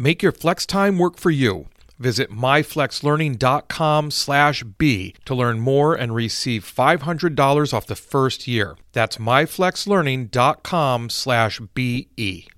Make your flex time work for you. Visit myflexlearning.com slash B to learn more and receive $500 off the first year. That's myflexlearning.com slash BE.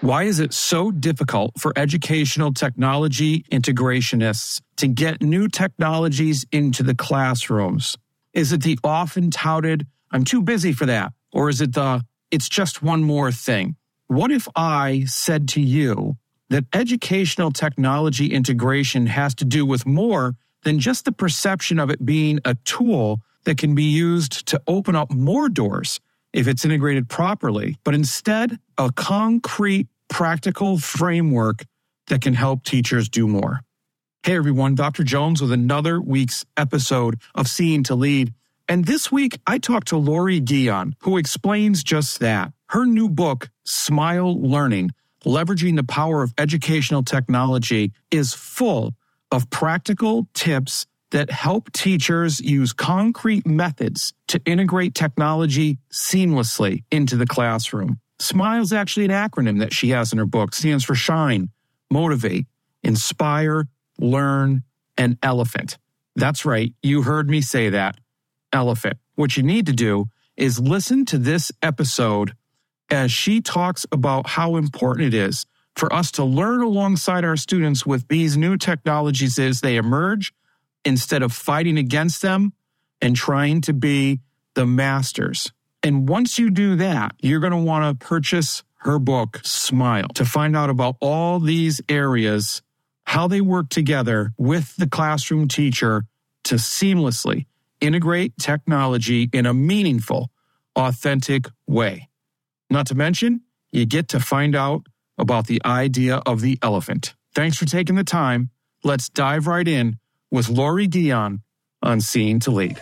Why is it so difficult for educational technology integrationists to get new technologies into the classrooms? Is it the often touted, I'm too busy for that? Or is it the, it's just one more thing? What if I said to you that educational technology integration has to do with more than just the perception of it being a tool that can be used to open up more doors if it's integrated properly, but instead a concrete, practical framework that can help teachers do more. Hey everyone, Dr. Jones with another week's episode of Seeing to Lead. And this week I talked to Laurie Guyon, who explains just that. Her new book, Smile Learning, Leveraging the Power of Educational Technology, is full of practical tips that help teachers use concrete methods to integrate technology seamlessly into the classroom. SMILE is actually an acronym that she has in her book, stands for Shine, Motivate, Inspire, Learn, and Elephant. That's right, you heard me say that. Elephant. What you need to do is listen to this episode as she talks about how important it is for us to learn alongside our students with these new technologies as they emerge instead of fighting against them and trying to be the masters. And once you do that, you're going to want to purchase her book, Smile, to find out about all these areas, how they work together with the classroom teacher to seamlessly integrate technology in a meaningful, authentic way. Not to mention, you get to find out about the idea of the elephant. Thanks for taking the time. Let's dive right in with Laurie Guyon on Seeing to Lead.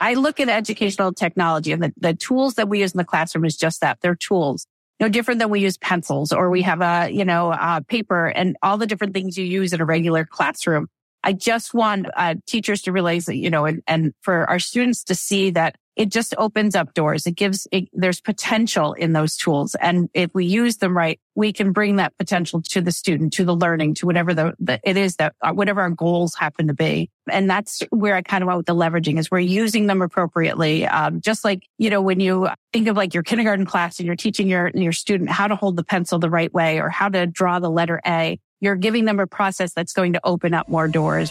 I look at educational technology and the, the tools that we use in the classroom is just that. They're tools. No different than we use pencils or we have a, you know, uh, paper and all the different things you use in a regular classroom. I just want uh, teachers to realize that, you know, and, and for our students to see that it just opens up doors. It gives, it, there's potential in those tools. And if we use them right, we can bring that potential to the student, to the learning, to whatever the, the it is that, uh, whatever our goals happen to be. And that's where I kind of went with the leveraging is we're using them appropriately. Um, just like, you know, when you think of like your kindergarten class and you're teaching your, your student how to hold the pencil the right way or how to draw the letter A, you're giving them a process that's going to open up more doors.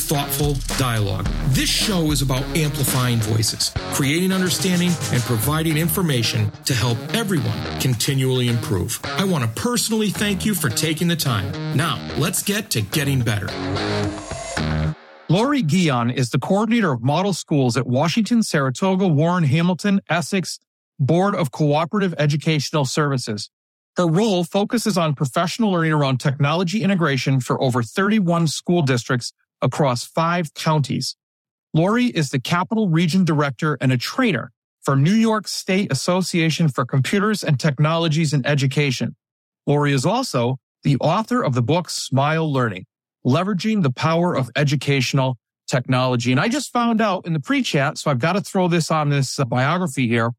thoughtful dialogue. This show is about amplifying voices, creating understanding, and providing information to help everyone continually improve. I want to personally thank you for taking the time. Now, let's get to getting better. Laurie Guyon is the coordinator of model schools at Washington, Saratoga, Warren, Hamilton, Essex Board of Cooperative Educational Services. Her role focuses on professional learning around technology integration for over 31 school districts across five counties. Laurie is the Capital Region Director and a trainer for New York State Association for Computers and Technologies in Education. Laurie is also the author of the book Smile Learning, Leveraging the Power of Educational Technology. And I just found out in the pre-chat, so I've got to throw this on this uh, biography here,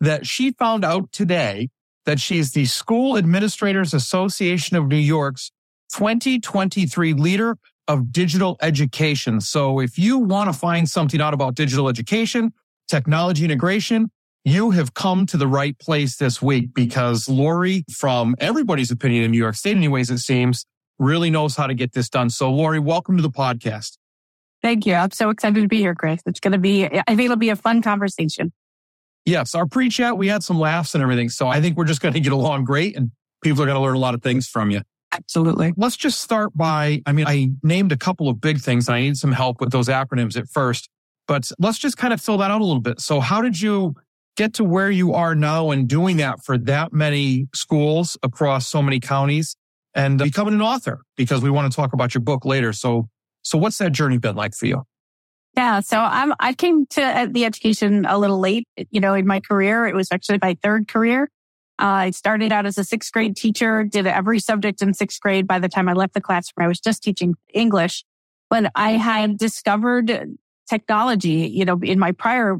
that she found out today that she's the School Administrators Association of New York's 2023 Leader of Digital Education. So if you want to find something out about digital education, technology integration, you have come to the right place this week because Laurie, from everybody's opinion in New York State, anyways, it seems, really knows how to get this done. So, Laurie, welcome to the podcast. Thank you. I'm so excited to be here, Chris. It's going to be, I think it'll be a fun conversation. Yes, our pre chat, we had some laughs and everything. So I think we're just going to get along great and people are going to learn a lot of things from you. Absolutely. Let's just start by, I mean, I named a couple of big things and I need some help with those acronyms at first, but let's just kind of fill that out a little bit. So how did you get to where you are now and doing that for that many schools across so many counties and becoming an author? Because we want to talk about your book later. So, so what's that journey been like for you? Yeah. So I'm, I came to uh, the education a little late, you know, in my career. It was actually my third career. I started out as a sixth grade teacher, did every subject in sixth grade. By the time I left the classroom, I was just teaching English, but I had discovered technology, you know, in my prior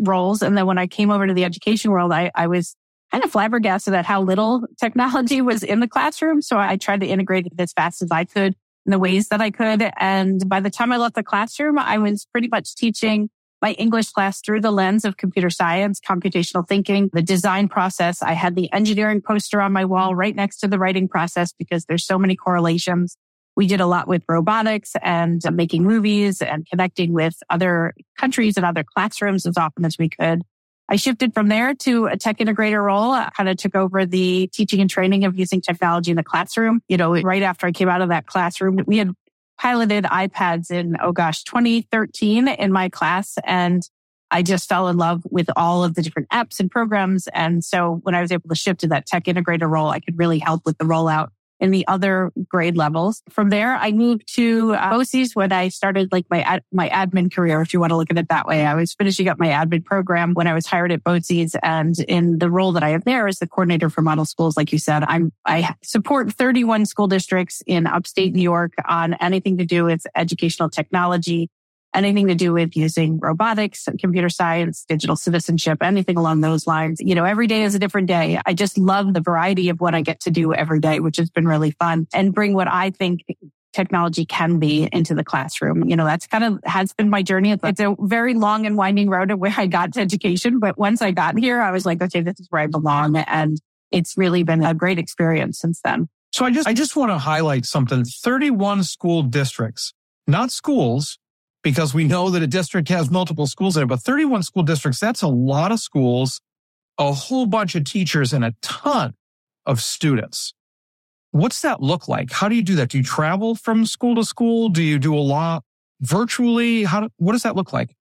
roles. And then when I came over to the education world, I, I was kind of flabbergasted at how little technology was in the classroom. So I tried to integrate it as fast as I could in the ways that I could. And by the time I left the classroom, I was pretty much teaching my English class through the lens of computer science, computational thinking, the design process. I had the engineering poster on my wall right next to the writing process because there's so many correlations. We did a lot with robotics and making movies and connecting with other countries and other classrooms as often as we could. I shifted from there to a tech integrator role. I kind of took over the teaching and training of using technology in the classroom. You know, right after I came out of that classroom, we had piloted iPads in, oh gosh, 2013 in my class. And I just fell in love with all of the different apps and programs. And so when I was able to shift to that tech integrator role, I could really help with the rollout in the other grade levels. From there, I moved to uh, BOCES when I started like my ad, my admin career, if you want to look at it that way. I was finishing up my admin program when I was hired at BOCES, and in the role that I have there as the coordinator for model schools, like you said, I'm I support 31 school districts in upstate New York on anything to do with educational technology, anything to do with using robotics, computer science, digital citizenship, anything along those lines. You know, every day is a different day. I just love the variety of what I get to do every day, which has been really fun and bring what I think technology can be into the classroom. You know, that's kind of has been my journey. It's a very long and winding road of where I got to education. But once I got here, I was like, okay, this is where I belong. And it's really been a great experience since then. So I just, I just want to highlight something. 31 school districts, not schools, because we know that a district has multiple schools in it, but 31 school districts, that's a lot of schools, a whole bunch of teachers and a ton of students. What's that look like? How do you do that? Do you travel from school to school? Do you do a lot virtually? How, do, what does that look like?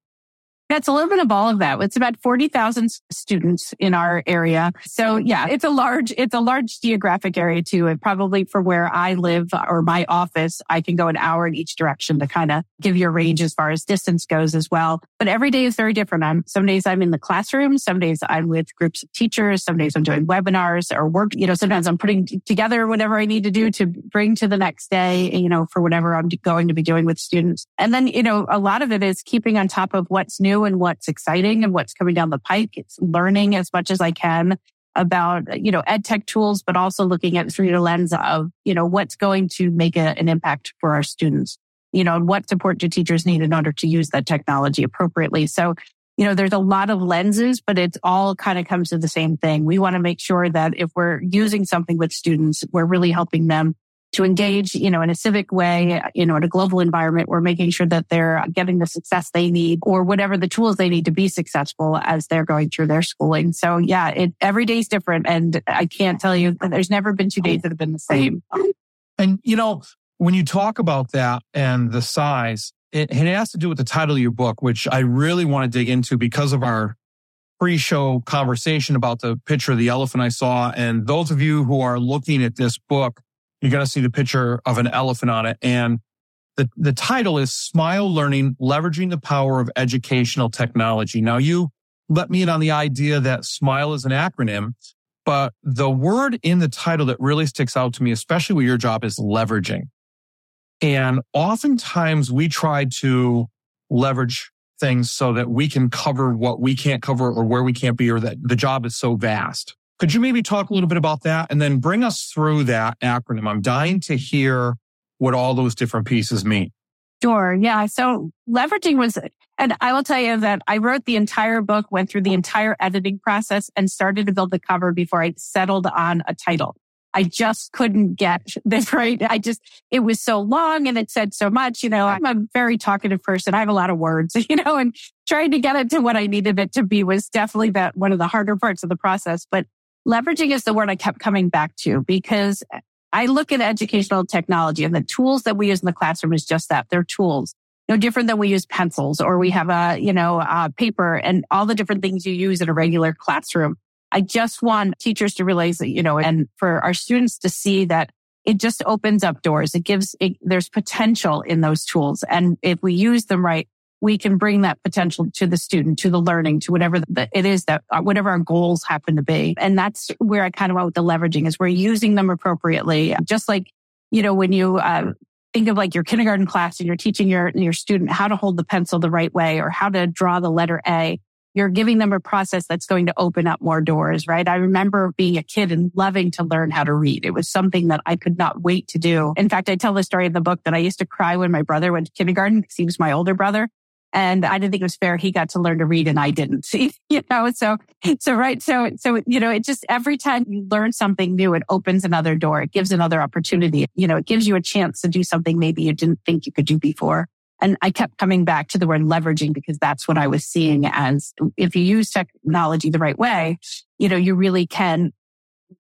That's a little bit of all of that. It's about 40,000 students in our area. So yeah, it's a large, it's a large geographic area too. And probably for where I live or my office, I can go an hour in each direction to kind of give you a range as far as distance goes as well. But every day is very different. I'm, some days I'm in the classroom. Some days I'm with groups of teachers. Some days I'm doing webinars or work. You know, sometimes I'm putting together whatever I need to do to bring to the next day, you know, for whatever I'm going to be doing with students. And then, you know, a lot of it is keeping on top of what's new and what's exciting and what's coming down the pike. It's learning as much as I can about, you know, ed tech tools, but also looking at through the lens of, you know, what's going to make a, an impact for our students, you know, and what support do teachers need in order to use that technology appropriately. So, you know, there's a lot of lenses, but it's all kind of comes to the same thing. We want to make sure that if we're using something with students, we're really helping them to engage, you know, in a civic way, you know, in a global environment, we're making sure that they're getting the success they need or whatever the tools they need to be successful as they're going through their schooling. So yeah, it, every day is different. And I can't tell you there's never been two days that have been the same. And, you know, when you talk about that and the size, it, it has to do with the title of your book, which I really want to dig into because of our pre-show conversation about the picture of the elephant I saw. And those of you who are looking at this book, you're going to see the picture of an elephant on it. And the, the title is Smile Learning, Leveraging the Power of Educational Technology. Now you let me in on the idea that SMILE is an acronym, but the word in the title that really sticks out to me, especially with your job is leveraging. And oftentimes we try to leverage things so that we can cover what we can't cover or where we can't be or that the job is so vast. Could you maybe talk a little bit about that and then bring us through that acronym? I'm dying to hear what all those different pieces mean. Sure. Yeah. So leveraging was, and I will tell you that I wrote the entire book, went through the entire editing process and started to build the cover before I settled on a title. I just couldn't get this right. I just, it was so long and it said so much. You know, I'm a very talkative person. I have a lot of words, you know, and trying to get it to what I needed it to be was definitely that one of the harder parts of the process. But leveraging is the word I kept coming back to because I look at educational technology and the tools that we use in the classroom is just that. They're tools. No different than we use pencils or we have a, you know, a paper and all the different things you use in a regular classroom. I just want teachers to realize that, you know, and for our students to see that it just opens up doors. It gives, it, there's potential in those tools. And if we use them right, we can bring that potential to the student, to the learning, to whatever it is that, uh, whatever our goals happen to be. And that's where I kind of went with the leveraging is we're using them appropriately. Just like, you know, when you, uh, think of like your kindergarten class and you're teaching your, your student how to hold the pencil the right way or how to draw the letter A you're giving them a process that's going to open up more doors, right? I remember being a kid and loving to learn how to read. It was something that I could not wait to do. In fact, I tell the story in the book that I used to cry when my brother went to kindergarten because he was my older brother. And I didn't think it was fair. He got to learn to read and I didn't see, you know, so, so, right. So, so, you know, it just every time you learn something new, it opens another door. It gives another opportunity. You know, it gives you a chance to do something maybe you didn't think you could do before. And I kept coming back to the word leveraging because that's what I was seeing as if you use technology the right way, you know, you really can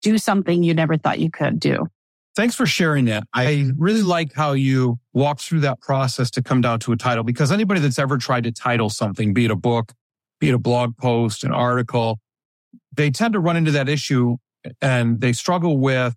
do something you never thought you could do. Thanks for sharing that. I really like how you walk through that process to come down to a title because anybody that's ever tried to title something, be it a book, be it a blog post, an article, they tend to run into that issue and they struggle with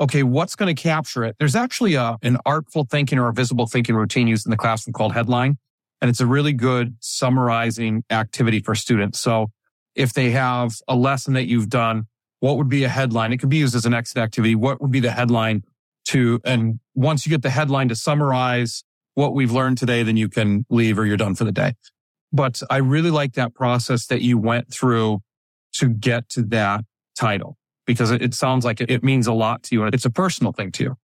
okay, what's going to capture it? There's actually a, an artful thinking or a visible thinking routine used in the classroom called headline. And it's a really good summarizing activity for students. So if they have a lesson that you've done, what would be a headline? It could be used as an exit activity. What would be the headline to, and once you get the headline to summarize what we've learned today, then you can leave or you're done for the day. But I really like that process that you went through to get to that title because it, sounds like it, means a lot to you and it's a personal thing to you.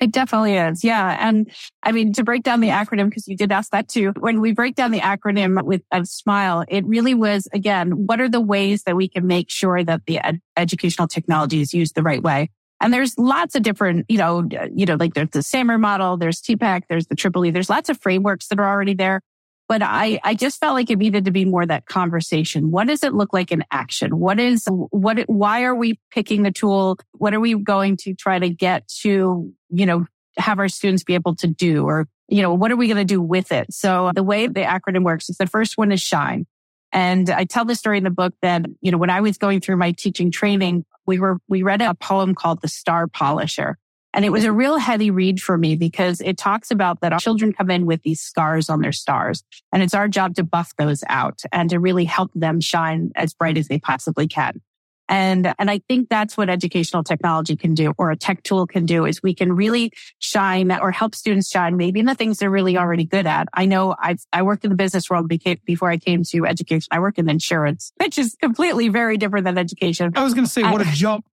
It definitely is. Yeah. And I mean, to break down the acronym, because you did ask that too, when we break down the acronym with a smile, it really was, again, what are the ways that we can make sure that the ed- educational technology is used the right way? And there's lots of different, you know, you know, like there's the SAMR model, there's TPACK, there's the Triple E, there's lots of frameworks that are already there. But I, I just felt like it needed to be more that conversation. What does it look like in action? What is, what, why are we picking the tool? What are we going to try to get to, you know, have our students be able to do or, you know, what are we going to do with it? So the way the acronym works is the first one is shine. And I tell the story in the book that, you know, when I was going through my teaching training, we were, we read a poem called The Star Polisher. And it was a real heavy read for me because it talks about that our children come in with these scars on their stars. And it's our job to buff those out and to really help them shine as bright as they possibly can. And, and I think that's what educational technology can do or a tech tool can do is we can really shine or help students shine maybe in the things they're really already good at. I know I've, I worked in the business world before I came to education. I work in insurance, which is completely very different than education. I was going to say, what a uh, jump.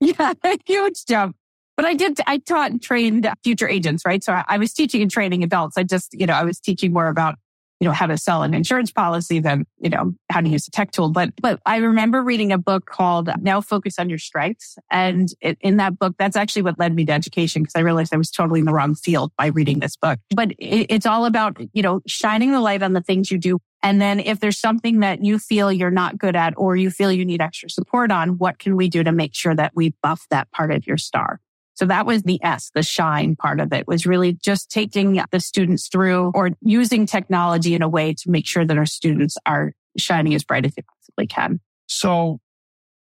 yeah, a huge jump. But I did, I taught and trained future agents, right? So I, I was teaching and training adults. I just, you know, I was teaching more about you know, how to sell an insurance policy than, you know, how to use a tech tool. But, but I remember reading a book called Now Focus on Your Strengths. And it, in that book, that's actually what led me to education because I realized I was totally in the wrong field by reading this book. But it, it's all about, you know, shining the light on the things you do. And then if there's something that you feel you're not good at or you feel you need extra support on, what can we do to make sure that we buff that part of your star? So that was the S, the shine part of it was really just taking the students through or using technology in a way to make sure that our students are shining as bright as they possibly can. So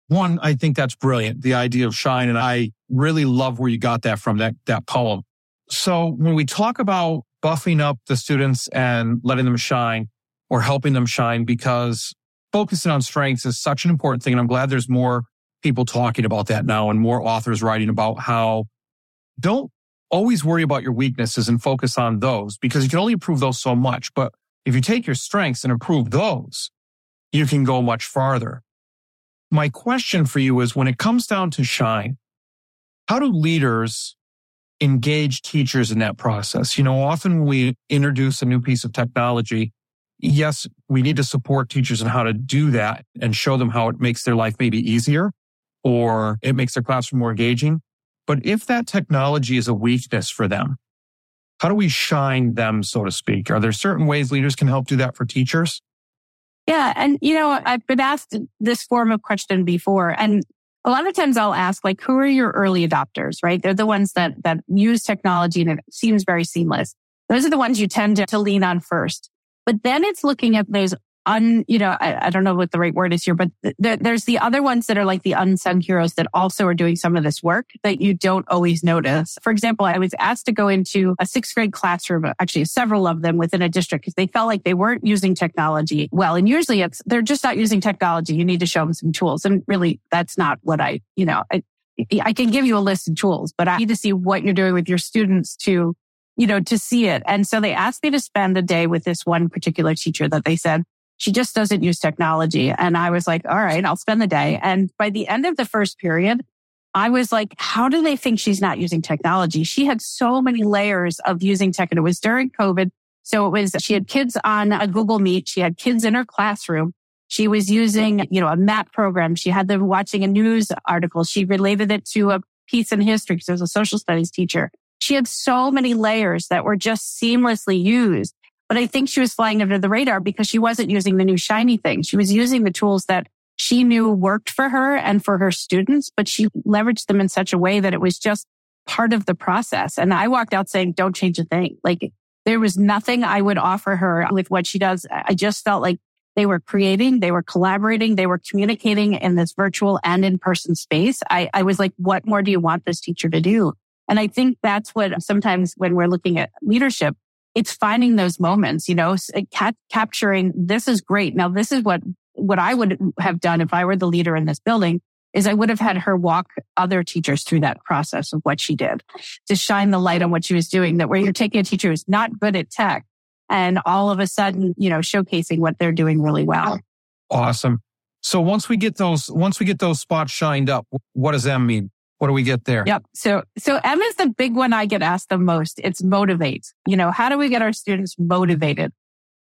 one, I think that's brilliant. The idea of shine. And I really love where you got that from that, that poem. So when we talk about buffing up the students and letting them shine or helping them shine because focusing on strengths is such an important thing. And I'm glad there's more people talking about that now and more authors writing about how don't always worry about your weaknesses and focus on those because you can only improve those so much. But if you take your strengths and improve those, you can go much farther. My question for you is when it comes down to shine, how do leaders engage teachers in that process? You know, often when we introduce a new piece of technology, yes, we need to support teachers in how to do that and show them how it makes their life maybe easier or it makes their classroom more engaging. But if that technology is a weakness for them, how do we shine them, so to speak? Are there certain ways leaders can help do that for teachers? Yeah. And, you know, I've been asked this form of question before. And a lot of times I'll ask, like, who are your early adopters, right? They're the ones that, that use technology and it seems very seamless. Those are the ones you tend to, to lean on first. But then it's looking at those un, you know, I, I, don't know what the right word is here, but th- there's the other ones that are like the unsung heroes that also are doing some of this work that you don't always notice. For example, I was asked to go into a sixth grade classroom, actually several of them within a district because they felt like they weren't using technology well. And usually it's, they're just not using technology. You need to show them some tools. And really that's not what I, you know, I, I can give you a list of tools, but I need to see what you're doing with your students to you know, to see it. And so they asked me to spend a day with this one particular teacher that they said, she just doesn't use technology. And I was like, all right, I'll spend the day. And by the end of the first period, I was like, how do they think she's not using technology? She had so many layers of using tech and it was during COVID. So it was, she had kids on a Google Meet. She had kids in her classroom. She was using, you know, a map program. She had them watching a news article. She related it to a piece in history because there was a social studies teacher. She had so many layers that were just seamlessly used. But I think she was flying under the radar because she wasn't using the new shiny thing. She was using the tools that she knew worked for her and for her students, but she leveraged them in such a way that it was just part of the process. And I walked out saying, don't change a thing. Like there was nothing I would offer her with what she does. I just felt like they were creating, they were collaborating, they were communicating in this virtual and in person space. I, I was like, what more do you want this teacher to do? And I think that's what sometimes when we're looking at leadership, it's finding those moments, you know, uh, capturing this is great. Now, this is what, what I would have done if I were the leader in this building is I would have had her walk other teachers through that process of what she did to shine the light on what she was doing that where you're taking a teacher who's not good at tech and all of a sudden, you know, showcasing what they're doing really well. Awesome. So once we get those, once we get those spots shined up, what does that mean? What do we get there? Yep. So, so M is the big one I get asked the most. It's motivate. You know, how do we get our students motivated?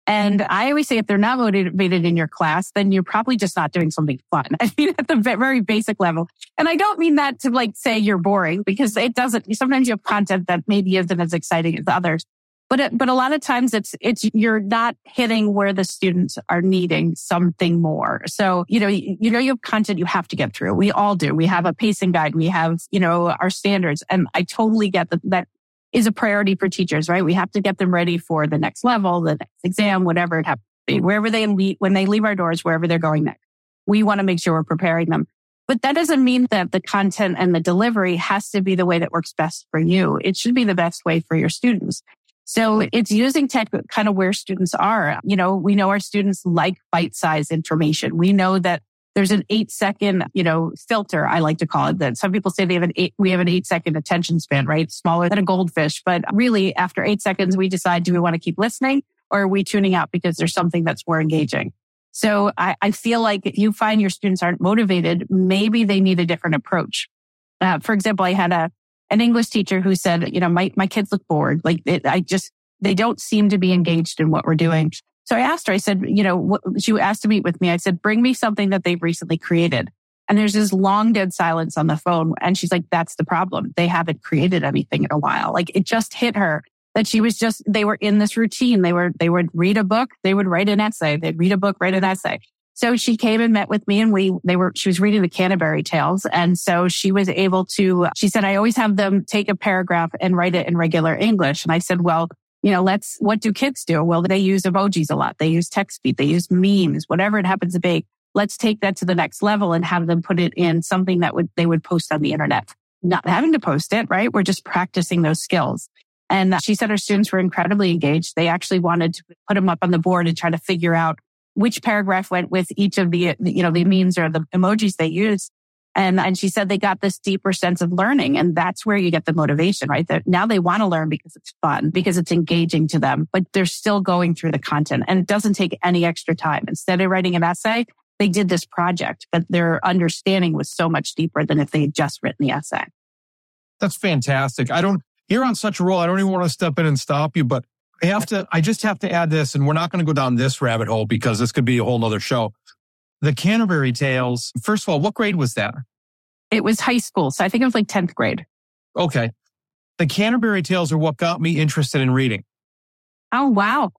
And I always say if they're not motivated in your class, then you're probably just not doing something fun. I mean, at the very basic level. And I don't mean that to like say you're boring because it doesn't. Sometimes you have content that maybe isn't as exciting as others. But, it, but a lot of times it's, it's, you're not hitting where the students are needing something more. So, you know, you, you know, you have content you have to get through. We all do. We have a pacing guide. We have, you know, our standards. And I totally get that that is a priority for teachers, right? We have to get them ready for the next level, the next exam, whatever it happens to be, wherever they leave, when they leave our doors, wherever they're going next. We want to make sure we're preparing them. But that doesn't mean that the content and the delivery has to be the way that works best for you. It should be the best way for your students. So it's using tech kind of where students are. You know, we know our students like bite size information. We know that there's an eight second, you know, filter. I like to call it that. Some people say they have an eight, we have an eight second attention span, right? Smaller than a goldfish. But really after eight seconds, we decide, do we want to keep listening or are we tuning out because there's something that's more engaging? So I, I feel like if you find your students aren't motivated, maybe they need a different approach. Uh, for example, I had a, an English teacher who said, you know, my, my kids look bored. Like it, I just, they don't seem to be engaged in what we're doing. So I asked her, I said, you know, what, she asked to meet with me. I said, bring me something that they've recently created. And there's this long dead silence on the phone. And she's like, that's the problem. They haven't created anything in a while. Like it just hit her that she was just, they were in this routine. They were, they would read a book. They would write an essay. They'd read a book, write an essay. So she came and met with me and we, they were, she was reading the Canterbury Tales. And so she was able to, she said, I always have them take a paragraph and write it in regular English. And I said, well, you know, let's, what do kids do? Well, they use emojis a lot. They use text speed. They use memes, whatever it happens to be. Let's take that to the next level and have them put it in something that would, they would post on the internet. Not having to post it, right? We're just practicing those skills. And she said her students were incredibly engaged. They actually wanted to put them up on the board and try to figure out which paragraph went with each of the, you know, the memes or the emojis they use. And, and she said they got this deeper sense of learning. And that's where you get the motivation, right? That now they want to learn because it's fun, because it's engaging to them, but they're still going through the content and it doesn't take any extra time. Instead of writing an essay, they did this project, but their understanding was so much deeper than if they had just written the essay. That's fantastic. I don't, you're on such a roll. I don't even want to step in and stop you, but I have to, I just have to add this and we're not going to go down this rabbit hole because this could be a whole nother show. The Canterbury Tales. First of all, what grade was that? It was high school. So I think it was like 10th grade. Okay. The Canterbury Tales are what got me interested in reading. Oh, wow.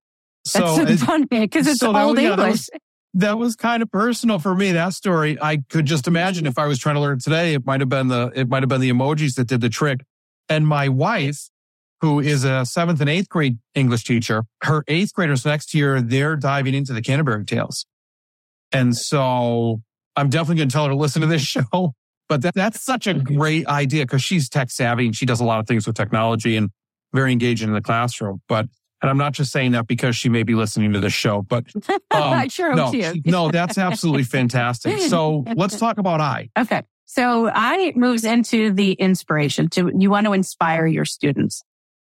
That's so, so funny because it's so old that, yeah, English. That was, that was kind of personal for me. That story, I could just imagine if I was trying to learn today, it might have been the, it might have been the emojis that did the trick. And my wife, who is a seventh and eighth grade English teacher, her eighth graders next year, they're diving into the Canterbury Tales. And so I'm definitely going to tell her to listen to this show. But that, that's such a great idea because she's tech savvy and she does a lot of things with technology and very engaging in the classroom. But and I'm not just saying that because she may be listening to this show, but um, I sure no, no, that's absolutely fantastic. So let's talk about I. Okay. So I moves into the inspiration to, you want to inspire your students.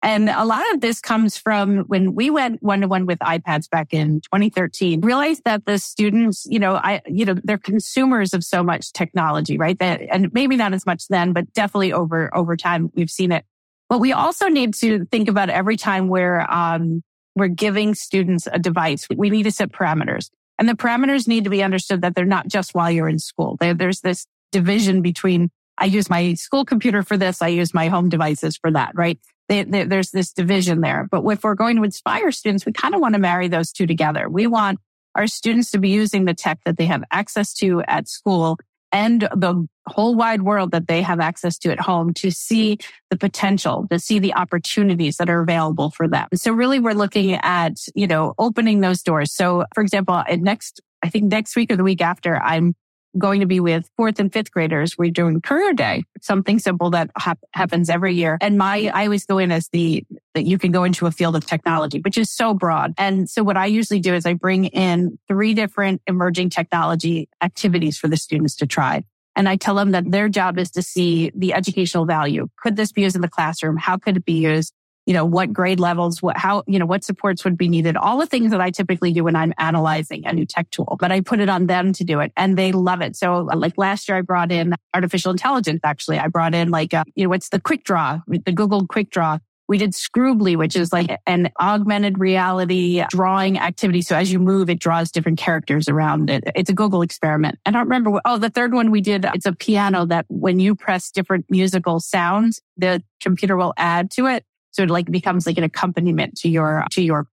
And a lot of this comes from when we went one to one with iPads back in 2013, realized that the students, you know, I, you know, they're consumers of so much technology, right? That, and maybe not as much then, but definitely over, over time, we've seen it. But we also need to think about every time we're, um, we're giving students a device, we need to set parameters. And the parameters need to be understood that they're not just while you're in school. there's this division between I use my school computer for this, I use my home devices for that, right? There's this division there. But if we're going to inspire students, we kind of want to marry those two together. We want our students to be using the tech that they have access to at school and the whole wide world that they have access to at home to see the potential, to see the opportunities that are available for them. So really we're looking at, you know, opening those doors. So for example, next, I think next week or the week after, I'm going to be with fourth and fifth graders. We're doing career day, something simple that ha- happens every year. And my, I always go in as the, that you can go into a field of technology, which is so broad. And so what I usually do is I bring in three different emerging technology activities for the students to try. And I tell them that their job is to see the educational value. Could this be used in the classroom? How could it be used? You know, what grade levels, what, how, you know, what supports would be needed, all the things that I typically do when I'm analyzing a new tech tool, but I put it on them to do it and they love it. So like last year, I brought in artificial intelligence. Actually, I brought in like, a, you know, what's the quick draw, the Google quick draw. We did Scroobly, which is like an augmented reality drawing activity. So as you move, it draws different characters around it. It's a Google experiment. I don't remember. What, oh, the third one we did, it's a piano that when you press different musical sounds, the computer will add to it. So it like becomes like an accompaniment to your, to your,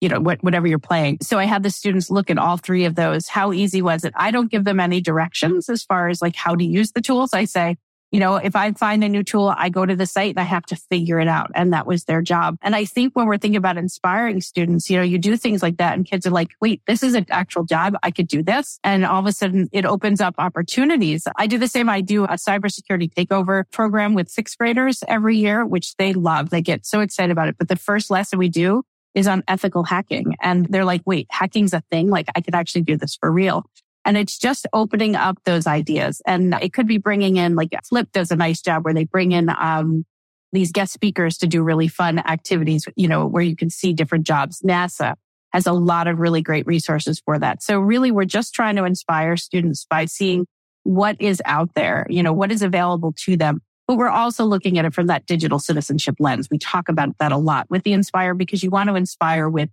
you know, what, whatever you're playing. So I had the students look at all three of those. How easy was it? I don't give them any directions as far as like how to use the tools. I say, you know, if I find a new tool, I go to the site and I have to figure it out. And that was their job. And I think when we're thinking about inspiring students, you know, you do things like that and kids are like, wait, this is an actual job. I could do this. And all of a sudden it opens up opportunities. I do the same. I do a cybersecurity takeover program with sixth graders every year, which they love. They get so excited about it. But the first lesson we do is on ethical hacking. And they're like, wait, hacking's a thing. Like I could actually do this for real. And it's just opening up those ideas. And it could be bringing in like Flip does a nice job where they bring in, um, these guest speakers to do really fun activities, you know, where you can see different jobs. NASA has a lot of really great resources for that. So really we're just trying to inspire students by seeing what is out there, you know, what is available to them. But we're also looking at it from that digital citizenship lens. We talk about that a lot with the Inspire because you want to inspire with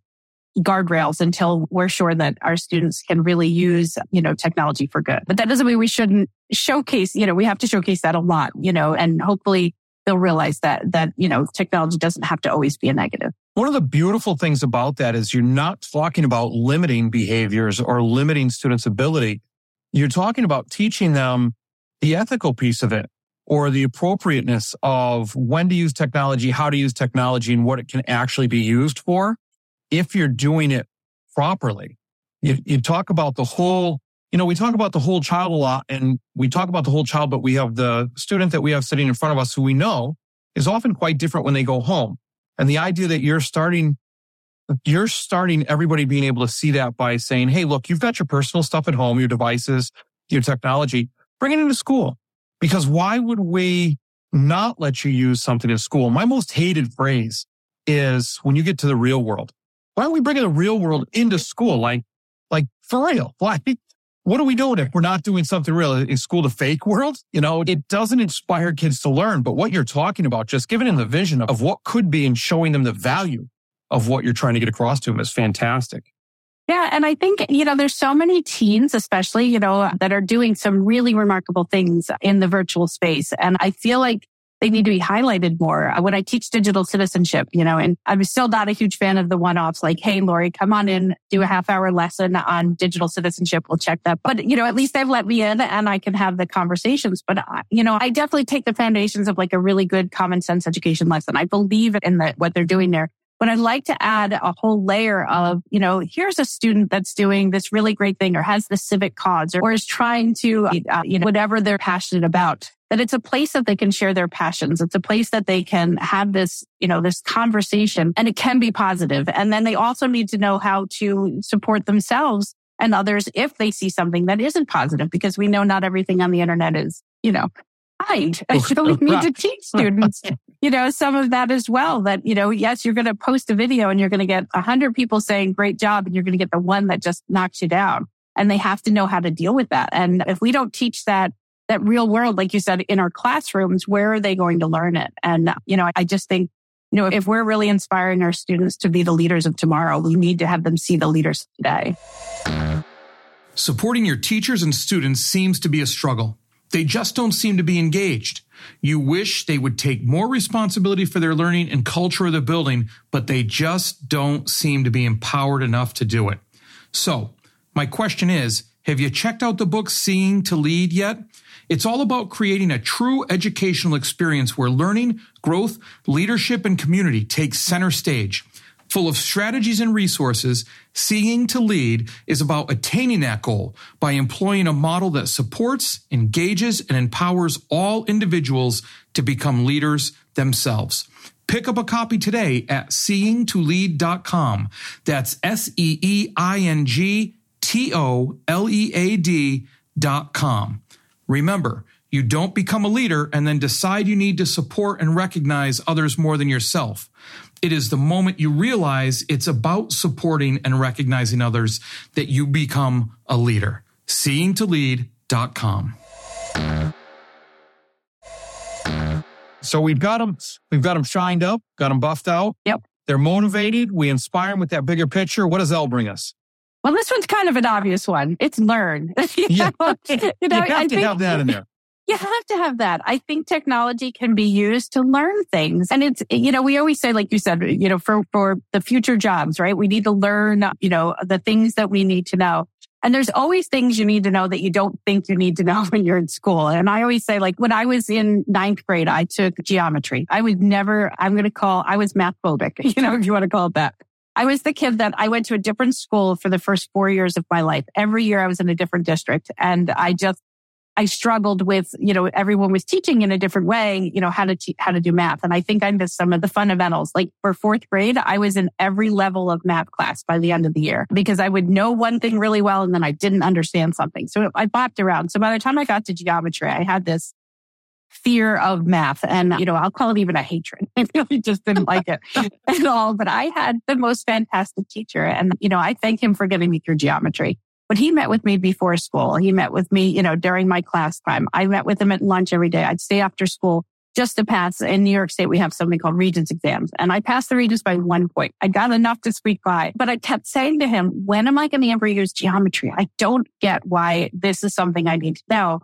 guardrails until we're sure that our students can really use, you know, technology for good. But that doesn't mean we shouldn't showcase, you know, we have to showcase that a lot, you know, and hopefully they'll realize that, that, you know, technology doesn't have to always be a negative. One of the beautiful things about that is you're not talking about limiting behaviors or limiting students' ability. You're talking about teaching them the ethical piece of it or the appropriateness of when to use technology, how to use technology and what it can actually be used for if you're doing it properly. You, you talk about the whole, you know, we talk about the whole child a lot and we talk about the whole child, but we have the student that we have sitting in front of us who we know is often quite different when they go home. And the idea that you're starting, you're starting everybody being able to see that by saying, Hey, look, you've got your personal stuff at home, your devices, your technology, bring it into school. Because why would we not let you use something in school? My most hated phrase is when you get to the real world why aren't we bringing the real world into school? Like, like for real? Why? what are we doing if we're not doing something real? Is school the fake world? You know, it doesn't inspire kids to learn. But what you're talking about, just giving them the vision of what could be and showing them the value of what you're trying to get across to them is fantastic. Yeah. And I think, you know, there's so many teens, especially, you know, that are doing some really remarkable things in the virtual space. And I feel like they need to be highlighted more. When I teach digital citizenship, you know, and I'm still not a huge fan of the one offs like, Hey, Laurie, come on in, do a half hour lesson on digital citizenship. We'll check that. But, you know, at least they've let me in and I can have the conversations. But, uh, you know, I definitely take the foundations of like a really good common sense education lesson. I believe in the, what they're doing there. But I'd like to add a whole layer of, you know, here's a student that's doing this really great thing or has the civic cause or, or is trying to, uh, you know, whatever they're passionate about that it's a place that they can share their passions. It's a place that they can have this, you know, this conversation and it can be positive. And then they also need to know how to support themselves and others if they see something that isn't positive, because we know not everything on the internet is, you know, kind. So we oh, need to teach students, you know, some of that as well. That, you know, yes, you're going to post a video and you're going to get a hundred people saying great job and you're going to get the one that just knocks you down. And they have to know how to deal with that. And if we don't teach that, that real world, like you said, in our classrooms, where are they going to learn it? And, you know, I just think, you know, if we're really inspiring our students to be the leaders of tomorrow, we need to have them see the leaders today. Supporting your teachers and students seems to be a struggle. They just don't seem to be engaged. You wish they would take more responsibility for their learning and culture of the building, but they just don't seem to be empowered enough to do it. So, my question is, have you checked out the book Seeing to Lead yet? It's all about creating a true educational experience where learning, growth, leadership, and community take center stage. Full of strategies and resources, Seeing to Lead is about attaining that goal by employing a model that supports, engages, and empowers all individuals to become leaders themselves. Pick up a copy today at seeingtolead.com. That's S E E I N G T O L E A D dot com. Remember, you don't become a leader and then decide you need to support and recognize others more than yourself. It is the moment you realize it's about supporting and recognizing others that you become a leader. Seeingtolead.com. So we've got them, we've got them shined up, got them buffed out. Yep. They're motivated. We inspire them with that bigger picture. What does L bring us? Well, this one's kind of an obvious one. It's learn. you, yeah. know, you, know, you have I to think, have that in there. You have to have that. I think technology can be used to learn things. And it's, you know, we always say, like you said, you know, for, for the future jobs, right? We need to learn, you know, the things that we need to know. And there's always things you need to know that you don't think you need to know when you're in school. And I always say, like, when I was in ninth grade, I took geometry. I was never, I'm going to call, I was math phobic, you know, if you want to call it that. I was the kid that I went to a different school for the first four years of my life. Every year I was in a different district and I just, I struggled with, you know, everyone was teaching in a different way, you know, how to, te- how to do math. And I think I missed some of the fundamentals. Like for fourth grade, I was in every level of math class by the end of the year because I would know one thing really well and then I didn't understand something. So I bopped around. So by the time I got to geometry, I had this fear of math. And, you know, I'll call it even a hatred. I really just didn't like it at all. But I had the most fantastic teacher. And, you know, I thank him for getting me through geometry. But he met with me before school. He met with me, you know, during my class time. I met with him at lunch every day. I'd stay after school just to pass. In New York State, we have something called Regents exams. And I passed the Regents by one point. I got enough to squeak by, but I kept saying to him, when am I going to ever use geometry? I don't get why this is something I need to know.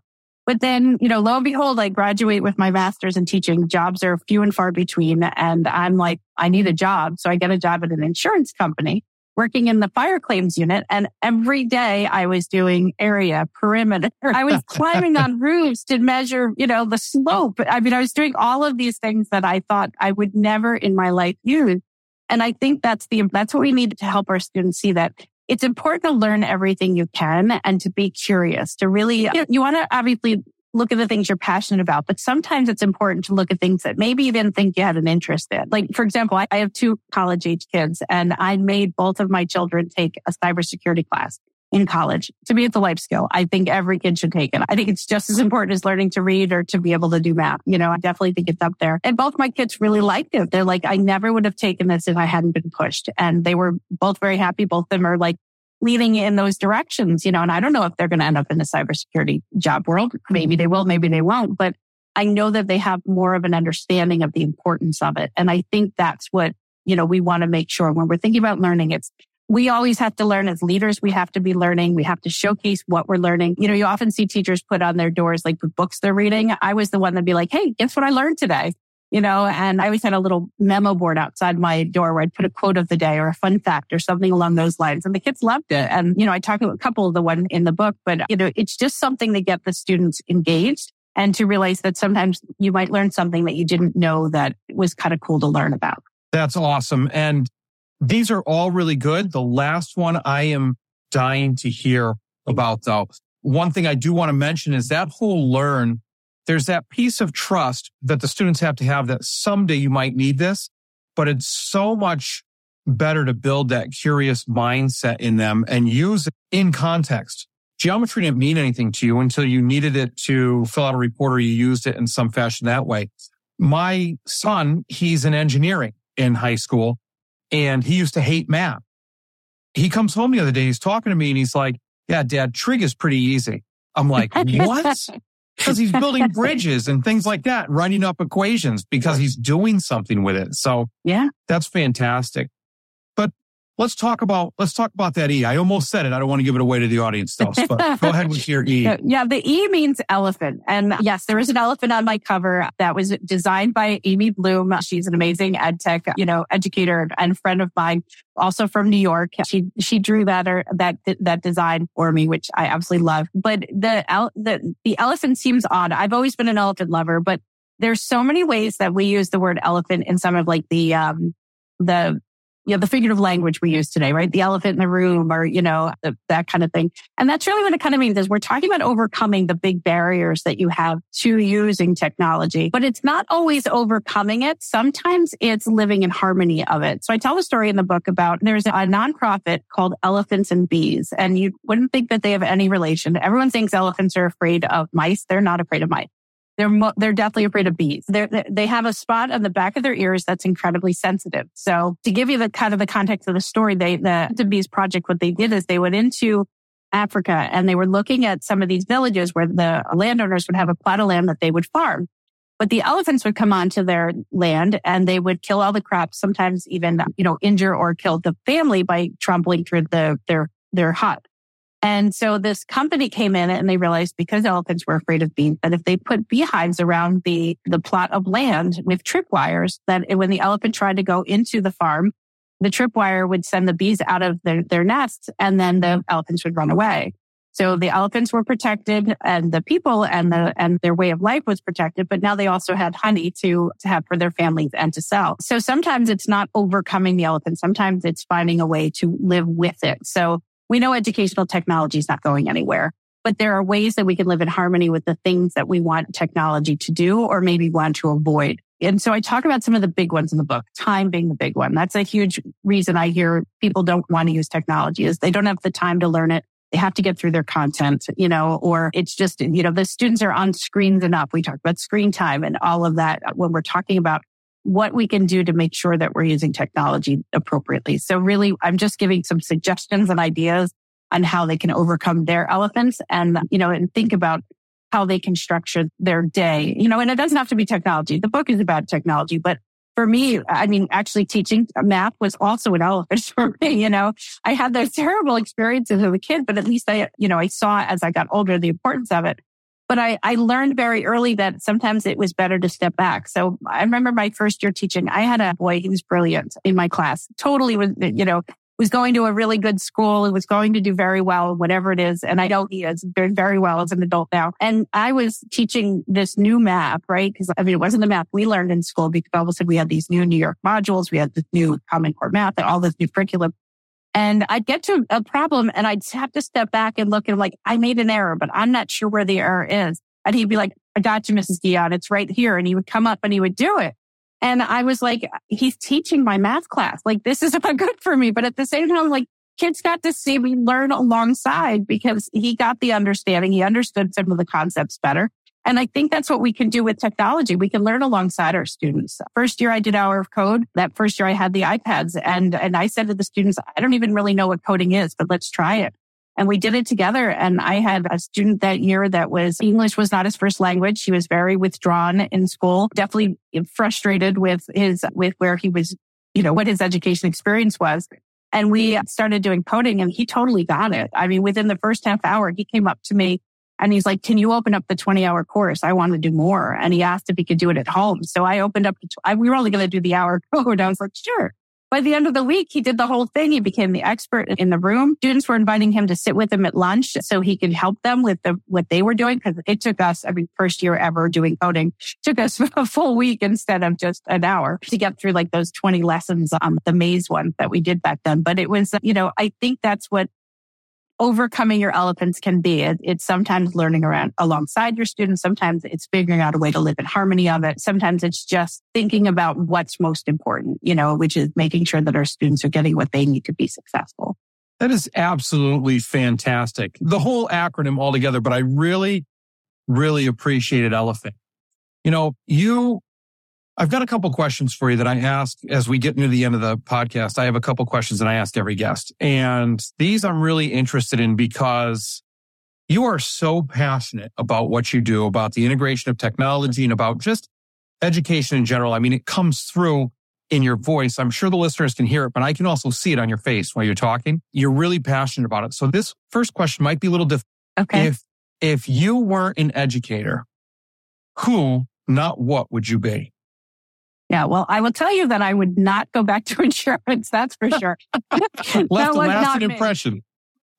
But then, you know, lo and behold, I graduate with my master's in teaching. Jobs are few and far between. And I'm like, I need a job. So I get a job at an insurance company working in the fire claims unit. And every day I was doing area perimeter. I was climbing on roofs to measure, you know, the slope. I mean, I was doing all of these things that I thought I would never in my life use. And I think that's the, that's what we need to help our students see that it's important to learn everything you can and to be curious, to really, you, know, you want to obviously look at the things you're passionate about, but sometimes it's important to look at things that maybe you didn't think you had an interest in. Like, for example, I, I have two college age kids and I made both of my children take a cybersecurity class in college. To me, it's a life skill. I think every kid should take it. I think it's just as important as learning to read or to be able to do math. You know, I definitely think it's up there. And both my kids really liked it. They're like, I never would have taken this if I hadn't been pushed. And they were both very happy. Both of them are like leading in those directions, you know, and I don't know if they're going to end up in the cybersecurity job world. Maybe they will, maybe they won't, but I know that they have more of an understanding of the importance of it. And I think that's what, you know, we want to make sure when we're thinking about learning, it's we always have to learn as leaders. We have to be learning. We have to showcase what we're learning. You know, you often see teachers put on their doors like the books they're reading. I was the one that'd be like, Hey, guess what I learned today? You know, and I always had a little memo board outside my door where I'd put a quote of the day or a fun fact or something along those lines. And the kids loved it. And, you know, I talked about a couple of the one in the book, but, you know, it's just something to get the students engaged and to realize that sometimes you might learn something that you didn't know that was kind of cool to learn about. That's awesome. And these are all really good. The last one I am dying to hear about though. One thing I do want to mention is that whole learn, there's that piece of trust that the students have to have that someday you might need this, but it's so much better to build that curious mindset in them and use it in context. Geometry didn't mean anything to you until you needed it to fill out a report or you used it in some fashion that way. My son, he's in engineering in high school and he used to hate math. He comes home the other day, he's talking to me and he's like, yeah, dad, trig is pretty easy. I'm like, what? Because he's building bridges and things like that, running up equations because he's doing something with it. So yeah, that's fantastic let's talk about let's talk about that E. I almost said it. I don't want to give it away to the audience though. But go ahead with your E. Yeah, the E means elephant. And yes, there is an elephant on my cover that was designed by Amy Bloom. She's an amazing ed tech, you know, educator and friend of mine, also from New York. She she drew that or that that design for me, which I absolutely love. But the the the elephant seems odd. I've always been an elephant lover, but there's so many ways that we use the word elephant in some of like the um the you know, the figurative language we use today, right? The elephant in the room or, you know, the, that kind of thing. And that's really what it kind of means is we're talking about overcoming the big barriers that you have to using technology, but it's not always overcoming it. Sometimes it's living in harmony of it. So I tell a story in the book about there's a nonprofit called Elephants and Bees, and you wouldn't think that they have any relation. Everyone thinks elephants are afraid of mice. They're not afraid of mice. They're mo- they're definitely afraid of bees. They're, they have a spot on the back of their ears that's incredibly sensitive. So to give you the kind of the context of the story, they the, the bees project what they did is they went into Africa and they were looking at some of these villages where the landowners would have a plot of land that they would farm. But the elephants would come onto their land and they would kill all the crops, sometimes even, you know, injure or kill the family by trampling through the, their, their hut. And so this company came in and they realized because elephants were afraid of bees, that if they put beehives around the, the plot of land with tripwires, that when the elephant tried to go into the farm, the tripwire would send the bees out of their, their nests and then the elephants would run away. So the elephants were protected and the people and the, and their way of life was protected, but now they also had honey to, to have for their families and to sell. So sometimes it's not overcoming the elephant. Sometimes it's finding a way to live with it. So we know educational technology is not going anywhere, but there are ways that we can live in harmony with the things that we want technology to do or maybe want to avoid. And so I talk about some of the big ones in the book, time being the big one. That's a huge reason I hear people don't want to use technology is they don't have the time to learn it. They have to get through their content, you know, or it's just, you know, the students are on screens enough. We talk about screen time and all of that when we're talking about what we can do to make sure that we're using technology appropriately. So really, I'm just giving some suggestions and ideas on how they can overcome their elephants and, you know, and think about how they can structure their day, you know, and it doesn't have to be technology. The book is about technology, but for me, I mean, actually teaching math was also an elephant for me. You know, I had those terrible experiences as a kid, but at least I, you know, I saw as I got older the importance of it. But I, I learned very early that sometimes it was better to step back. So I remember my first year teaching, I had a boy, he was brilliant in my class, totally was, you know, was going to a really good school. He was going to do very well, whatever it is. And I know he is doing very well as an adult now. And I was teaching this new math, right? Because I mean, it wasn't the math we learned in school because of a we had these new New York modules. We had this new Common Core math and all this new curriculum. And I'd get to a problem and I'd have to step back and look and like, I made an error, but I'm not sure where the error is. And he'd be like, I got you, Mrs. Dion. It's right here. And he would come up and he would do it. And I was like, he's teaching my math class. Like, this is not good for me. But at the same time, like, kids got to see me learn alongside because he got the understanding. He understood some of the concepts better. And I think that's what we can do with technology. We can learn alongside our students. First year I did hour of code. That first year I had the iPads and, and I said to the students, I don't even really know what coding is, but let's try it. And we did it together. And I had a student that year that was English was not his first language. He was very withdrawn in school, definitely frustrated with his, with where he was, you know, what his education experience was. And we started doing coding and he totally got it. I mean, within the first half hour, he came up to me and he's like, can you open up the 20 hour course? I want to do more. And he asked if he could do it at home. So I opened up, I, we were only going to do the hour code. I was like, sure. By the end of the week, he did the whole thing. He became the expert in the room. Students were inviting him to sit with them at lunch so he could help them with the, what they were doing. Cause it took us, I mean, first year ever doing coding took us a full week instead of just an hour to get through like those 20 lessons on the maze one that we did back then. But it was, you know, I think that's what overcoming your elephants can be. It, it's sometimes learning around alongside your students. Sometimes it's figuring out a way to live in harmony of it. Sometimes it's just thinking about what's most important, you know, which is making sure that our students are getting what they need to be successful. That is absolutely fantastic. The whole acronym altogether, but I really, really appreciated elephant. You know, you I've got a couple questions for you that I ask as we get near the end of the podcast. I have a couple questions that I ask every guest. And these I'm really interested in because you are so passionate about what you do, about the integration of technology and about just education in general. I mean, it comes through in your voice. I'm sure the listeners can hear it, but I can also see it on your face while you're talking. You're really passionate about it. So this first question might be a little different. Okay. If, if you weren't an educator, who, not what would you be? Yeah, well, I will tell you that I would not go back to insurance. That's for sure. Left a lasting impression.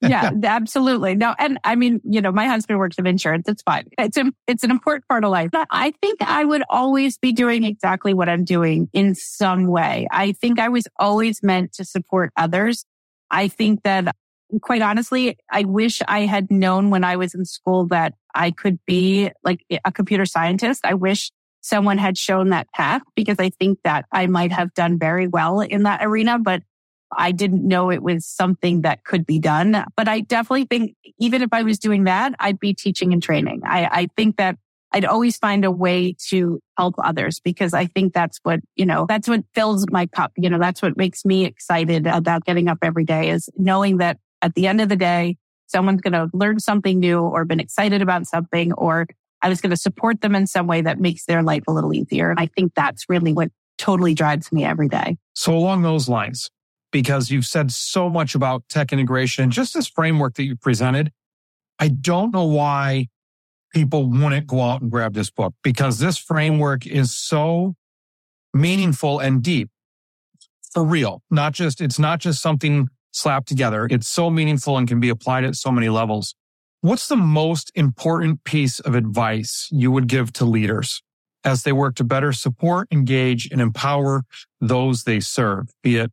yeah, absolutely. No, and I mean, you know, my husband works in insurance. It's fine. It's a, it's an important part of life. But I think I would always be doing exactly what I'm doing in some way. I think I was always meant to support others. I think that quite honestly, I wish I had known when I was in school that I could be like a computer scientist. I wish someone had shown that path because I think that I might have done very well in that arena, but I didn't know it was something that could be done. But I definitely think even if I was doing that, I'd be teaching and training. I, I think that I'd always find a way to help others because I think that's what, you know, that's what fills my cup. You know, that's what makes me excited about getting up every day is knowing that at the end of the day, someone's going to learn something new or been excited about something or I was going to support them in some way that makes their life a little easier. I think that's really what totally drives me every day. So along those lines, because you've said so much about tech integration and just this framework that you presented, I don't know why people wouldn't go out and grab this book because this framework is so meaningful and deep for real. Not just, it's not just something slapped together. It's so meaningful and can be applied at so many levels. What's the most important piece of advice you would give to leaders as they work to better support, engage, and empower those they serve, be it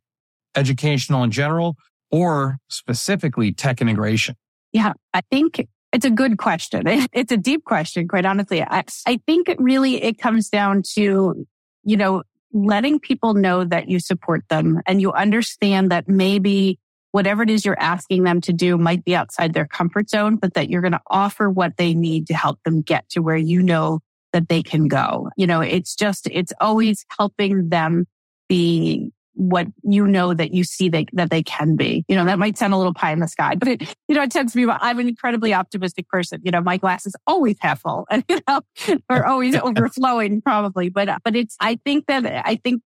educational in general or specifically tech integration? Yeah, I think it's a good question. It's a deep question, quite honestly. I, I think really it comes down to, you know, letting people know that you support them and you understand that maybe whatever it is you're asking them to do might be outside their comfort zone, but that you're going to offer what they need to help them get to where you know that they can go. You know, it's just, it's always helping them be what you know that you see they, that they can be. You know, that might sound a little pie in the sky, but it, you know, it tends to be, I'm an incredibly optimistic person. You know, my glass is always half full and, you know, or always overflowing probably. But, uh, but it's, I think that, I think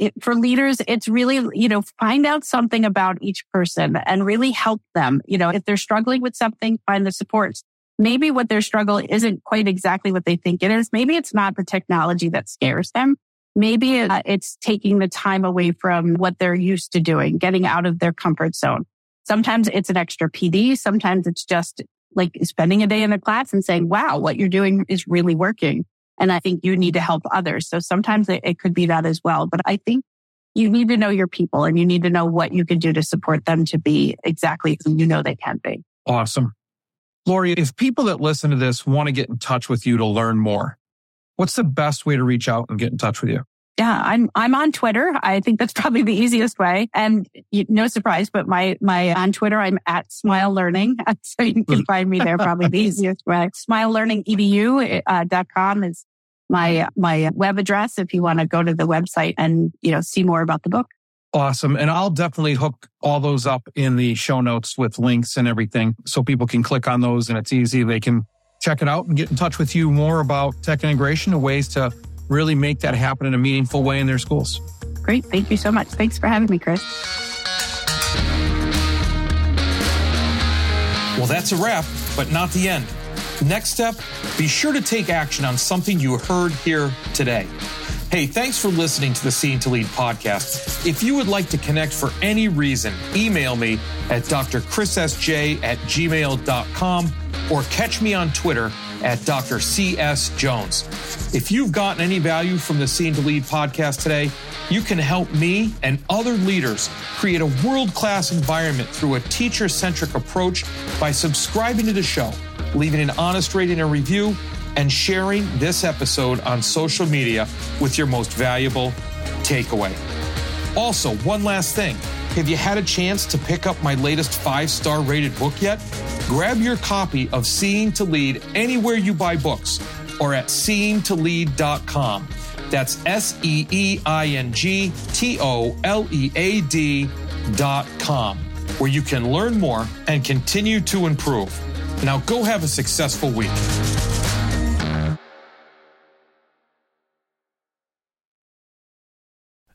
it, for leaders, it's really, you know, find out something about each person and really help them. You know, if they're struggling with something, find the supports. Maybe what their struggle isn't quite exactly what they think it is. Maybe it's not the technology that scares them. Maybe uh, it's taking the time away from what they're used to doing, getting out of their comfort zone. Sometimes it's an extra PD. Sometimes it's just like spending a day in a class and saying, wow, what you're doing is really working. And I think you need to help others. So sometimes it, it could be that as well. But I think you need to know your people and you need to know what you can do to support them to be exactly who you know they can be. Awesome. Laurie, if people that listen to this want to get in touch with you to learn more, what's the best way to reach out and get in touch with you? Yeah, I'm I'm on Twitter. I think that's probably the easiest way. And no surprise, but my my on Twitter I'm at Smile Learning, so you can find me there. Probably the easiest way. SmileLearningEDU.com uh, is my my web address if you want to go to the website and you know see more about the book. Awesome. And I'll definitely hook all those up in the show notes with links and everything so people can click on those and it's easy. They can check it out and get in touch with you more about tech integration and ways to really make that happen in a meaningful way in their schools. Great. Thank you so much. Thanks for having me, Chris. Well, that's a wrap, but not the end. Next step, be sure to take action on something you heard here today. Hey, thanks for listening to the Seeing to Lead podcast. If you would like to connect for any reason, email me at drchrissj at gmail.com or catch me on Twitter at Dr. C.S. Jones. If you've gotten any value from the Seeing to Lead podcast today, you can help me and other leaders create a world class environment through a teacher centric approach by subscribing to the show, leaving an honest rating and review and sharing this episode on social media with your most valuable takeaway. Also, one last thing. Have you had a chance to pick up my latest five star rated book yet? Grab your copy of Seeing to Lead anywhere you buy books or at seeingtolead.com. That's S E E I N G T O L E A D.com, where you can learn more and continue to improve. Now go have a successful week.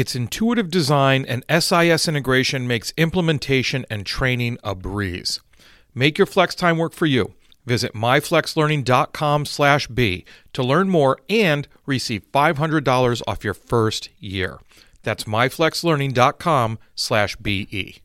Its intuitive design and SIS integration makes implementation and training a breeze. Make your flex time work for you. Visit myflexlearning.com/b to learn more and receive $500 off your first year. That's myflexlearning.com/be.